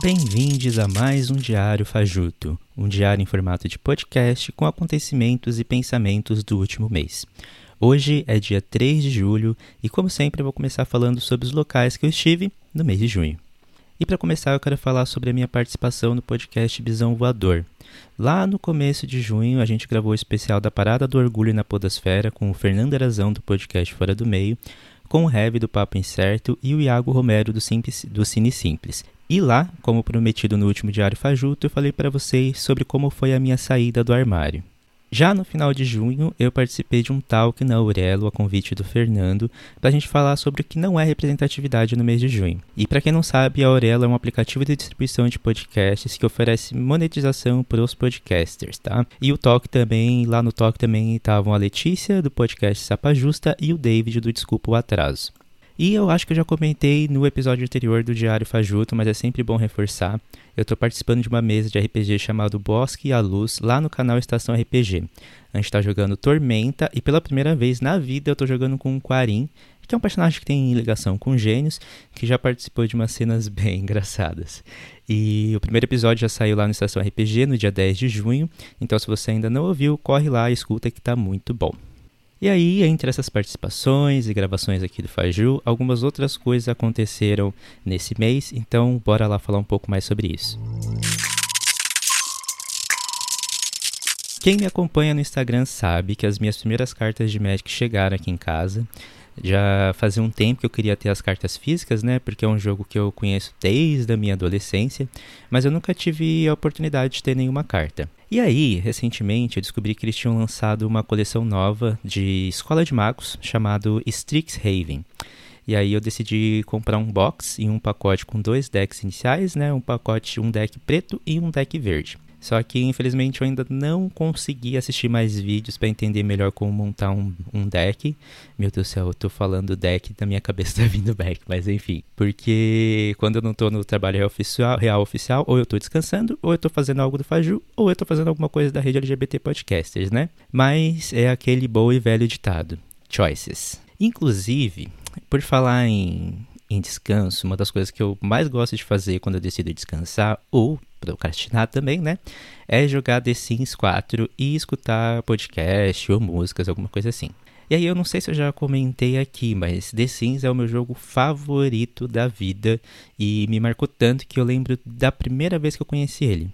Bem-vindos a mais um Diário Fajuto, um diário em formato de podcast com acontecimentos e pensamentos do último mês. Hoje é dia 3 de julho e, como sempre, eu vou começar falando sobre os locais que eu estive no mês de junho. E para começar, eu quero falar sobre a minha participação no podcast Bisão Voador. Lá no começo de junho, a gente gravou o especial da Parada do Orgulho na Podosfera com o Fernando Arazão do podcast Fora do Meio, com o Heavy do Papo Incerto e o Iago Romero do, Simples, do Cine Simples. E lá, como prometido no último Diário Fajuto, eu falei para vocês sobre como foi a minha saída do armário. Já no final de junho, eu participei de um talk na Aurelo, a convite do Fernando, para a gente falar sobre o que não é representatividade no mês de junho. E para quem não sabe, a Aurelo é um aplicativo de distribuição de podcasts que oferece monetização para os podcasters, tá? E o talk também, lá no talk também estavam a Letícia, do podcast Sapa Justa, e o David, do Desculpa o Atraso. E eu acho que eu já comentei no episódio anterior do Diário Fajuto, mas é sempre bom reforçar. Eu estou participando de uma mesa de RPG chamado Bosque e a Luz, lá no canal Estação RPG. A gente está jogando Tormenta e pela primeira vez na vida eu estou jogando com um Quarim, que é um personagem que tem ligação com gênios, que já participou de umas cenas bem engraçadas. E o primeiro episódio já saiu lá no Estação RPG no dia 10 de junho, então se você ainda não ouviu, corre lá e escuta que está muito bom. E aí, entre essas participações e gravações aqui do Faju, algumas outras coisas aconteceram nesse mês, então bora lá falar um pouco mais sobre isso. Quem me acompanha no Instagram sabe que as minhas primeiras cartas de Magic chegaram aqui em casa. Já fazia um tempo que eu queria ter as cartas físicas, né? Porque é um jogo que eu conheço desde a minha adolescência, mas eu nunca tive a oportunidade de ter nenhuma carta. E aí, recentemente, eu descobri que eles tinham lançado uma coleção nova de Escola de Magos chamado Strixhaven. E aí eu decidi comprar um box e um pacote com dois decks iniciais, né? Um pacote, um deck preto e um deck verde. Só que infelizmente eu ainda não consegui assistir mais vídeos para entender melhor como montar um, um, deck. Meu Deus do céu, eu tô falando deck da minha cabeça tá vindo back, mas enfim. Porque quando eu não tô no trabalho real oficial, real oficial, ou eu tô descansando, ou eu tô fazendo algo do Faju, ou eu tô fazendo alguma coisa da rede LGBT Podcasters, né? Mas é aquele bom e velho ditado: choices. Inclusive, por falar em em descanso, uma das coisas que eu mais gosto de fazer quando eu decido descansar ou procrastinar também, né? É jogar The Sims 4 e escutar podcast ou músicas, alguma coisa assim. E aí eu não sei se eu já comentei aqui, mas The Sims é o meu jogo favorito da vida e me marcou tanto que eu lembro da primeira vez que eu conheci ele.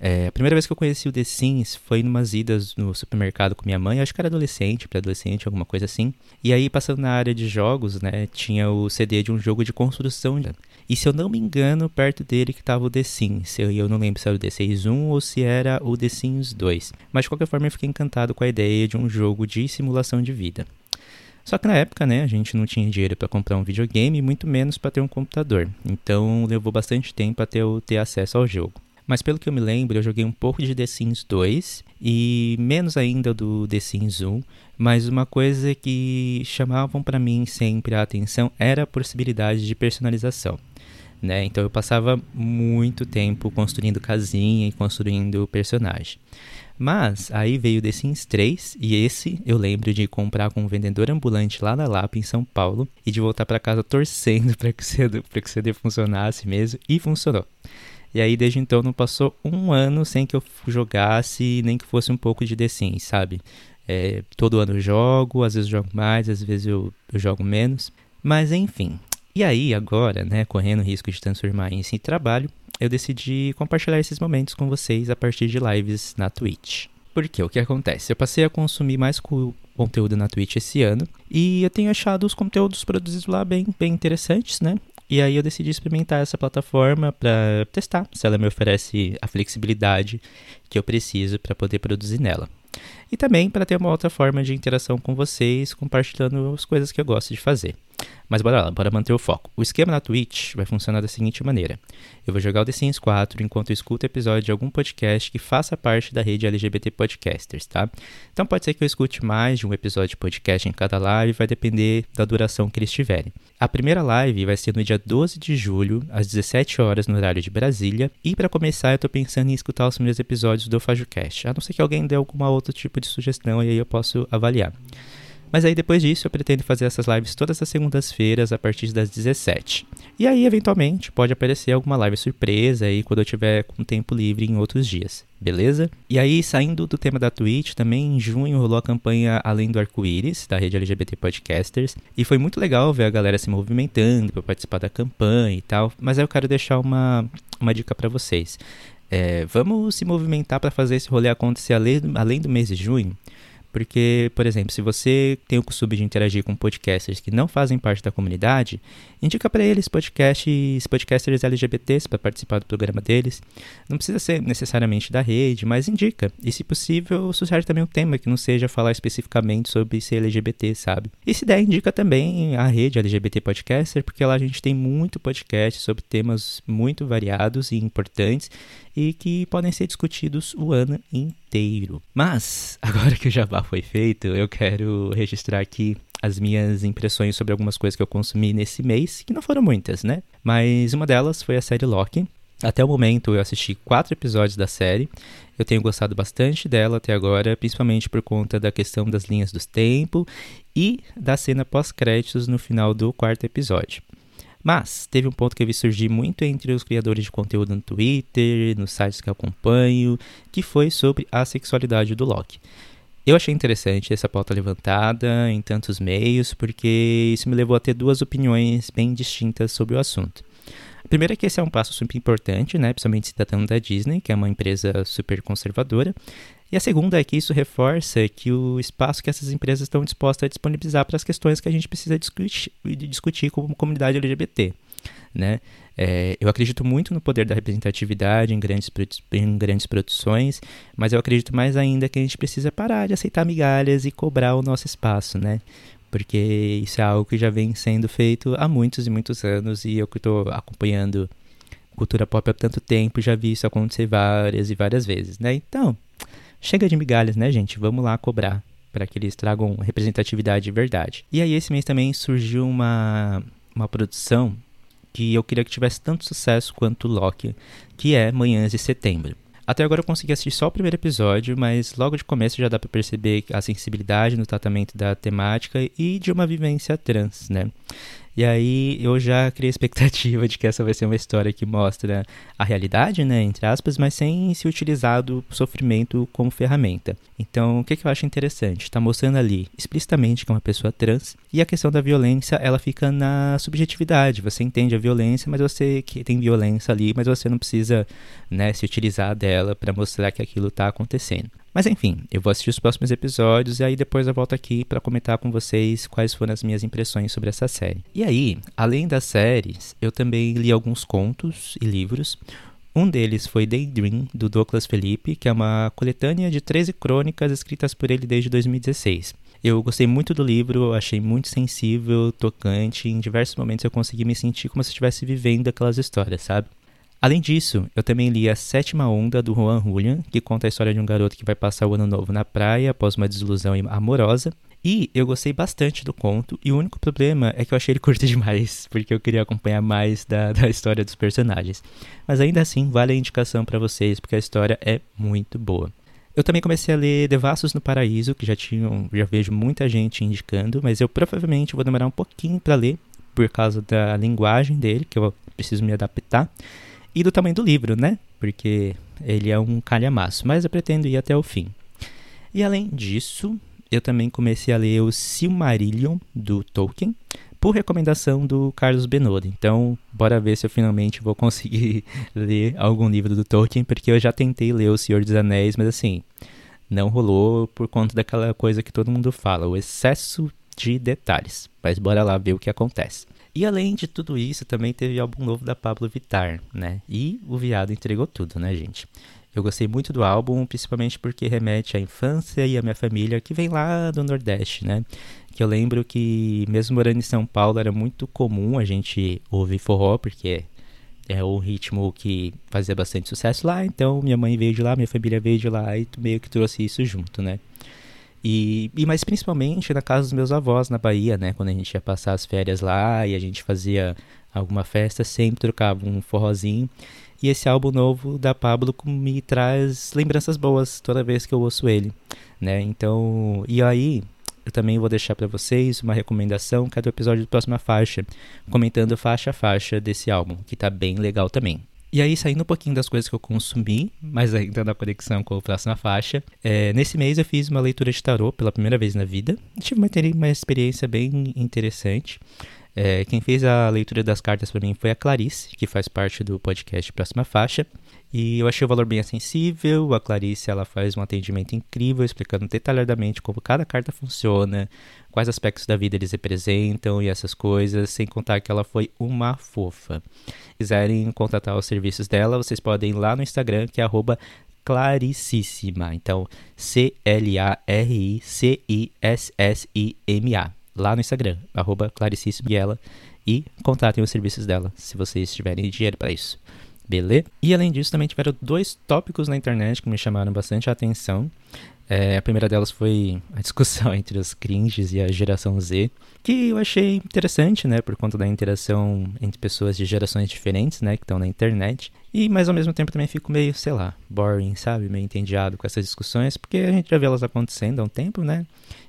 É, a primeira vez que eu conheci o The Sims foi numas idas no supermercado com minha mãe, acho que era adolescente, pré-adolescente, alguma coisa assim. E aí, passando na área de jogos, né, tinha o CD de um jogo de construção. E se eu não me engano, perto dele que estava o The Sims. Eu, eu não lembro se era o The Sims 1 ou se era o The Sims 2. Mas de qualquer forma, eu fiquei encantado com a ideia de um jogo de simulação de vida. Só que na época, né, a gente não tinha dinheiro para comprar um videogame, muito menos para ter um computador. Então levou bastante tempo até eu ter acesso ao jogo. Mas pelo que eu me lembro, eu joguei um pouco de The Sims 2 e menos ainda do The Sims 1, mas uma coisa que chamavam para mim sempre a atenção era a possibilidade de personalização. Né? Então eu passava muito tempo construindo casinha e construindo personagem. Mas aí veio The Sims 3 e esse eu lembro de comprar com um vendedor ambulante lá na Lapa em São Paulo e de voltar para casa torcendo para que, que o CD funcionasse mesmo e funcionou. E aí, desde então, não passou um ano sem que eu jogasse, nem que fosse um pouco de The Sims, sabe? É, todo ano eu jogo, às vezes eu jogo mais, às vezes eu, eu jogo menos. Mas enfim. E aí, agora, né, correndo o risco de transformar isso em trabalho, eu decidi compartilhar esses momentos com vocês a partir de lives na Twitch. Porque o que acontece? Eu passei a consumir mais conteúdo na Twitch esse ano e eu tenho achado os conteúdos produzidos lá bem, bem interessantes, né? E aí eu decidi experimentar essa plataforma para testar se ela me oferece a flexibilidade que eu preciso para poder produzir nela. E também para ter uma outra forma de interação com vocês, compartilhando as coisas que eu gosto de fazer. Mas bora lá, bora manter o foco. O esquema na Twitch vai funcionar da seguinte maneira: eu vou jogar o The Sims 4 enquanto escuto episódio de algum podcast que faça parte da rede LGBT Podcasters, tá? Então pode ser que eu escute mais de um episódio de podcast em cada live, vai depender da duração que eles tiverem. A primeira live vai ser no dia 12 de julho, às 17 horas no horário de Brasília, e para começar eu tô pensando em escutar os primeiros episódios do FajoCast, a não ser que alguém dê algum outro tipo de sugestão e aí eu posso avaliar. Mas aí depois disso eu pretendo fazer essas lives todas as segundas-feiras a partir das 17. E aí, eventualmente, pode aparecer alguma live surpresa aí quando eu tiver com tempo livre em outros dias, beleza? E aí, saindo do tema da Twitch, também em junho rolou a campanha Além do Arco-Íris, da rede LGBT Podcasters. E foi muito legal ver a galera se movimentando para participar da campanha e tal. Mas aí eu quero deixar uma, uma dica para vocês. É, vamos se movimentar para fazer esse rolê acontecer além, além do mês de junho. Porque, por exemplo, se você tem o costume de interagir com podcasters que não fazem parte da comunidade, indica para eles podcasts, podcasters LGBTs para participar do programa deles. Não precisa ser necessariamente da rede, mas indica. E se possível, sugerir também um tema que não seja falar especificamente sobre ser LGBT, sabe? E se der, indica também a rede LGBT Podcaster, porque lá a gente tem muito podcast sobre temas muito variados e importantes e que podem ser discutidos o ano inteiro. Mas, agora que o jabá foi feito, eu quero registrar aqui as minhas impressões sobre algumas coisas que eu consumi nesse mês, que não foram muitas, né? Mas uma delas foi a série Loki. Até o momento eu assisti quatro episódios da série. Eu tenho gostado bastante dela até agora, principalmente por conta da questão das linhas do tempo e da cena pós-créditos no final do quarto episódio. Mas teve um ponto que eu vi surgir muito entre os criadores de conteúdo no Twitter, nos sites que eu acompanho, que foi sobre a sexualidade do Loki. Eu achei interessante essa pauta levantada em tantos meios, porque isso me levou a ter duas opiniões bem distintas sobre o assunto. A primeira é que esse é um passo super importante, né, principalmente se tratando da Disney, que é uma empresa super conservadora, e a segunda é que isso reforça que o espaço que essas empresas estão dispostas a disponibilizar para as questões que a gente precisa discutir, discutir como comunidade LGBT. Né? É, eu acredito muito no poder da representatividade em grandes, em grandes produções, mas eu acredito mais ainda que a gente precisa parar de aceitar migalhas e cobrar o nosso espaço, né? Porque isso é algo que já vem sendo feito há muitos e muitos anos e eu que estou acompanhando cultura pop há tanto tempo já vi isso acontecer várias e várias vezes, né? Então, Chega de migalhas, né, gente? Vamos lá cobrar para que eles tragam representatividade de verdade. E aí esse mês também surgiu uma, uma produção que eu queria que tivesse tanto sucesso quanto Loki, que é Manhãs de Setembro. Até agora eu consegui assistir só o primeiro episódio, mas logo de começo já dá para perceber a sensibilidade no tratamento da temática e de uma vivência trans, né? E aí eu já criei a expectativa de que essa vai ser uma história que mostra a realidade, né, entre aspas, mas sem se utilizar do sofrimento como ferramenta. Então, o que, que eu acho interessante? Está mostrando ali explicitamente que é uma pessoa trans e a questão da violência, ela fica na subjetividade. Você entende a violência, mas você que tem violência ali, mas você não precisa, né, se utilizar dela para mostrar que aquilo está acontecendo. Mas enfim, eu vou assistir os próximos episódios e aí depois eu volto aqui para comentar com vocês quais foram as minhas impressões sobre essa série. E aí, além das séries, eu também li alguns contos e livros. Um deles foi Daydream, do Douglas Felipe, que é uma coletânea de 13 crônicas escritas por ele desde 2016. Eu gostei muito do livro, achei muito sensível, tocante, em diversos momentos eu consegui me sentir como se estivesse vivendo aquelas histórias, sabe? Além disso, eu também li A Sétima Onda, do Juan Julian, que conta a história de um garoto que vai passar o ano novo na praia após uma desilusão amorosa. E eu gostei bastante do conto, e o único problema é que eu achei ele curto demais, porque eu queria acompanhar mais da, da história dos personagens. Mas ainda assim, vale a indicação para vocês, porque a história é muito boa. Eu também comecei a ler Devassos no Paraíso, que já tinham, já vejo muita gente indicando, mas eu provavelmente vou demorar um pouquinho para ler, por causa da linguagem dele, que eu preciso me adaptar e do tamanho do livro, né? Porque ele é um calhamaço, mas eu pretendo ir até o fim. E além disso, eu também comecei a ler o Silmarillion do Tolkien, por recomendação do Carlos Benode. Então, bora ver se eu finalmente vou conseguir ler algum livro do Tolkien, porque eu já tentei ler O Senhor dos Anéis, mas assim, não rolou por conta daquela coisa que todo mundo fala, o excesso de detalhes. Mas bora lá ver o que acontece. E além de tudo isso, também teve álbum novo da Pablo Vittar, né? E o viado entregou tudo, né, gente? Eu gostei muito do álbum, principalmente porque remete à infância e à minha família que vem lá do Nordeste, né? Que eu lembro que, mesmo morando em São Paulo, era muito comum a gente ouvir forró, porque é um ritmo que fazia bastante sucesso lá. Então, minha mãe veio de lá, minha família veio de lá e meio que trouxe isso junto, né? E, e mais principalmente na casa dos meus avós na Bahia, né? Quando a gente ia passar as férias lá e a gente fazia alguma festa, sempre trocava um forrozinho. E esse álbum novo da Pablo me traz lembranças boas toda vez que eu ouço ele, né? Então, e aí eu também vou deixar para vocês uma recomendação, que é episódio do próxima faixa, comentando faixa a faixa desse álbum, que tá bem legal também. E aí, saindo um pouquinho das coisas que eu consumi, mas ainda na conexão com a próxima faixa, é, nesse mês eu fiz uma leitura de tarô pela primeira vez na vida. Tive uma, uma experiência bem interessante. É, quem fez a leitura das cartas para mim foi a Clarice, que faz parte do podcast Próxima Faixa. E eu achei o valor bem acessível. A Clarice ela faz um atendimento incrível, explicando detalhadamente como cada carta funciona, quais aspectos da vida eles representam e essas coisas, sem contar que ela foi uma fofa. Se quiserem contatar os serviços dela, vocês podem ir lá no Instagram, que é claricíssima. Então, C-L-A-R-I-C-I-S-S-I-M-A lá no Instagram, arroba Biela, e contatem os serviços dela, se vocês tiverem dinheiro para isso. Beleza? E além disso, também tiveram dois tópicos na internet que me chamaram bastante a atenção. É, a primeira delas foi a discussão entre os cringes e a geração Z, que eu achei interessante, né, por conta da interação entre pessoas de gerações diferentes, né, que estão na internet. E, mas ao mesmo tempo também fico meio, sei lá, boring, sabe, meio entediado com essas discussões, porque a gente já vê elas acontecendo há um tempo, né,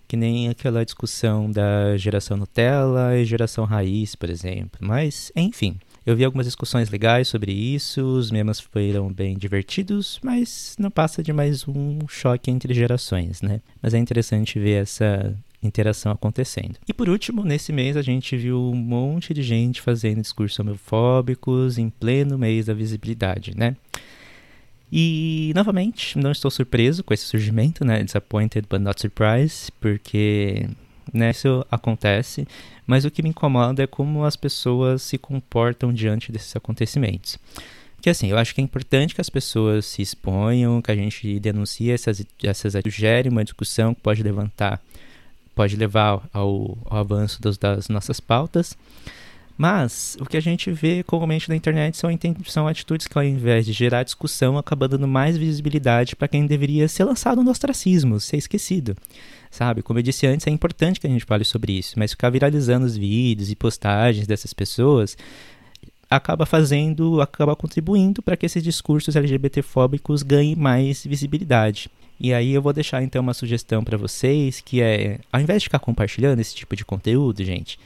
que nem aquela discussão da geração Nutella e geração raiz, por exemplo. Mas, enfim, eu vi algumas discussões legais sobre isso, os memes foram bem divertidos, mas não passa de mais um choque entre gerações, né? Mas é interessante ver essa interação acontecendo. E por último, nesse mês a gente viu um monte de gente fazendo discursos homofóbicos em pleno mês da visibilidade, né? E, novamente, não estou surpreso com esse surgimento, né? Disappointed but not surprised, porque né, isso acontece. Mas o que me incomoda é como as pessoas se comportam diante desses acontecimentos. Porque, assim, eu acho que é importante que as pessoas se exponham, que a gente denuncie essas, essas gere uma discussão que pode levantar, pode levar ao, ao avanço dos, das nossas pautas. Mas o que a gente vê comumente na internet são, são atitudes que, ao invés de gerar discussão, acabam dando mais visibilidade para quem deveria ser lançado no ostracismo, ser esquecido. Sabe? Como eu disse antes, é importante que a gente fale sobre isso, mas ficar viralizando os vídeos e postagens dessas pessoas acaba fazendo, acaba contribuindo para que esses discursos LGBTfóbicos ganhem mais visibilidade. E aí eu vou deixar então uma sugestão para vocês, que é, ao invés de ficar compartilhando esse tipo de conteúdo, gente,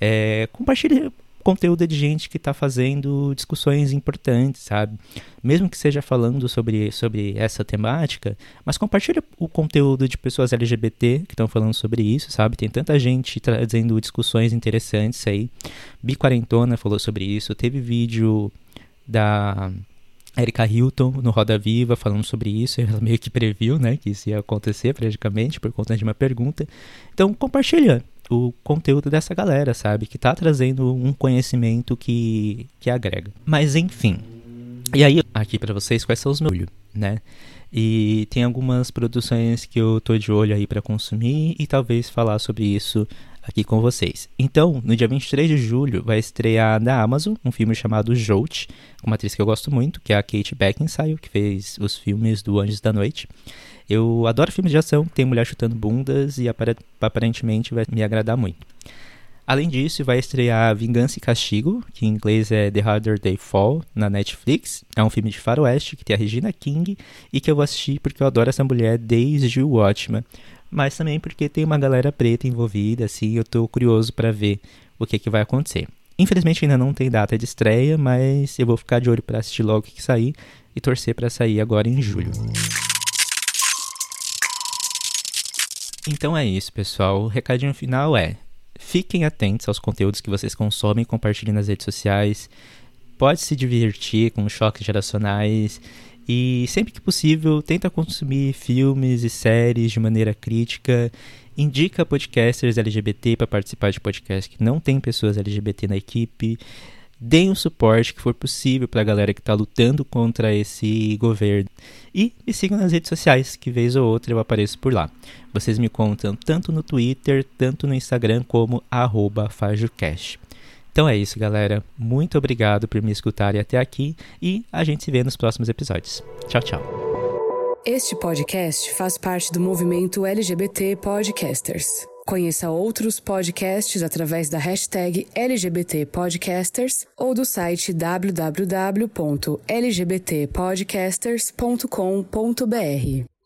é, compartilhe conteúdo de gente que está fazendo discussões importantes, sabe? Mesmo que seja falando sobre, sobre essa temática, mas compartilhe o conteúdo de pessoas LGBT que estão falando sobre isso, sabe? Tem tanta gente trazendo discussões interessantes aí. Biquarentona falou sobre isso, teve vídeo da Erika Hilton no Roda Viva falando sobre isso, ela meio que previu, né, que isso ia acontecer praticamente por conta de uma pergunta. Então compartilha o conteúdo dessa galera, sabe? Que tá trazendo um conhecimento que, que agrega. Mas enfim. E aí, aqui para vocês, quais são os meus, né? E tem algumas produções que eu tô de olho aí para consumir e talvez falar sobre isso aqui com vocês. Então, no dia 23 de julho vai estrear na Amazon um filme chamado Jolt, uma atriz que eu gosto muito, que é a Kate Beckinsale, que fez os filmes do Anjos da Noite. Eu adoro filmes de ação, tem mulher chutando bundas e aparentemente vai me agradar muito. Além disso, vai estrear Vingança e Castigo, que em inglês é The Harder They Fall, na Netflix. É um filme de faroeste que tem a Regina King e que eu vou assistir porque eu adoro essa mulher desde o Watchmen. Mas também porque tem uma galera preta envolvida, assim, eu tô curioso para ver o que, que vai acontecer. Infelizmente ainda não tem data de estreia, mas eu vou ficar de olho para assistir logo que sair e torcer para sair agora em julho. Então é isso, pessoal. O recadinho final é: fiquem atentos aos conteúdos que vocês consomem e compartilhem nas redes sociais. Pode se divertir com choques geracionais e sempre que possível tenta consumir filmes e séries de maneira crítica. Indica podcasters LGBT para participar de podcasts que não tem pessoas LGBT na equipe. deem o suporte que for possível para a galera que está lutando contra esse governo. E me sigam nas redes sociais, que vez ou outra eu apareço por lá. Vocês me contam tanto no Twitter, tanto no Instagram, como FajoCast. Então é isso, galera. Muito obrigado por me escutarem até aqui e a gente se vê nos próximos episódios. Tchau, tchau. Este podcast faz parte do movimento LGBT Podcasters. Conheça outros podcasts através da hashtag LGBT Podcasters ou do site www.lgbtpodcasters.com.br.